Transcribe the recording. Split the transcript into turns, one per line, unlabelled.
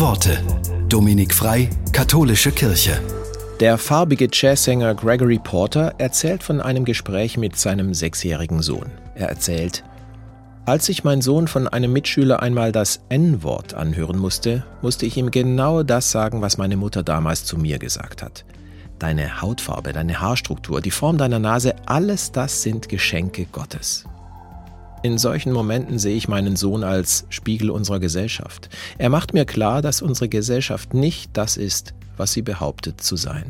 Worte. Dominik Frei, Katholische Kirche.
Der farbige Jazzsänger Gregory Porter erzählt von einem Gespräch mit seinem sechsjährigen Sohn. Er erzählt, als ich mein Sohn von einem Mitschüler einmal das N-Wort anhören musste, musste ich ihm genau das sagen, was meine Mutter damals zu mir gesagt hat. Deine Hautfarbe, deine Haarstruktur, die Form deiner Nase, alles das sind Geschenke Gottes. In solchen Momenten sehe ich meinen Sohn als Spiegel unserer Gesellschaft. Er macht mir klar, dass unsere Gesellschaft nicht das ist, was sie behauptet zu sein.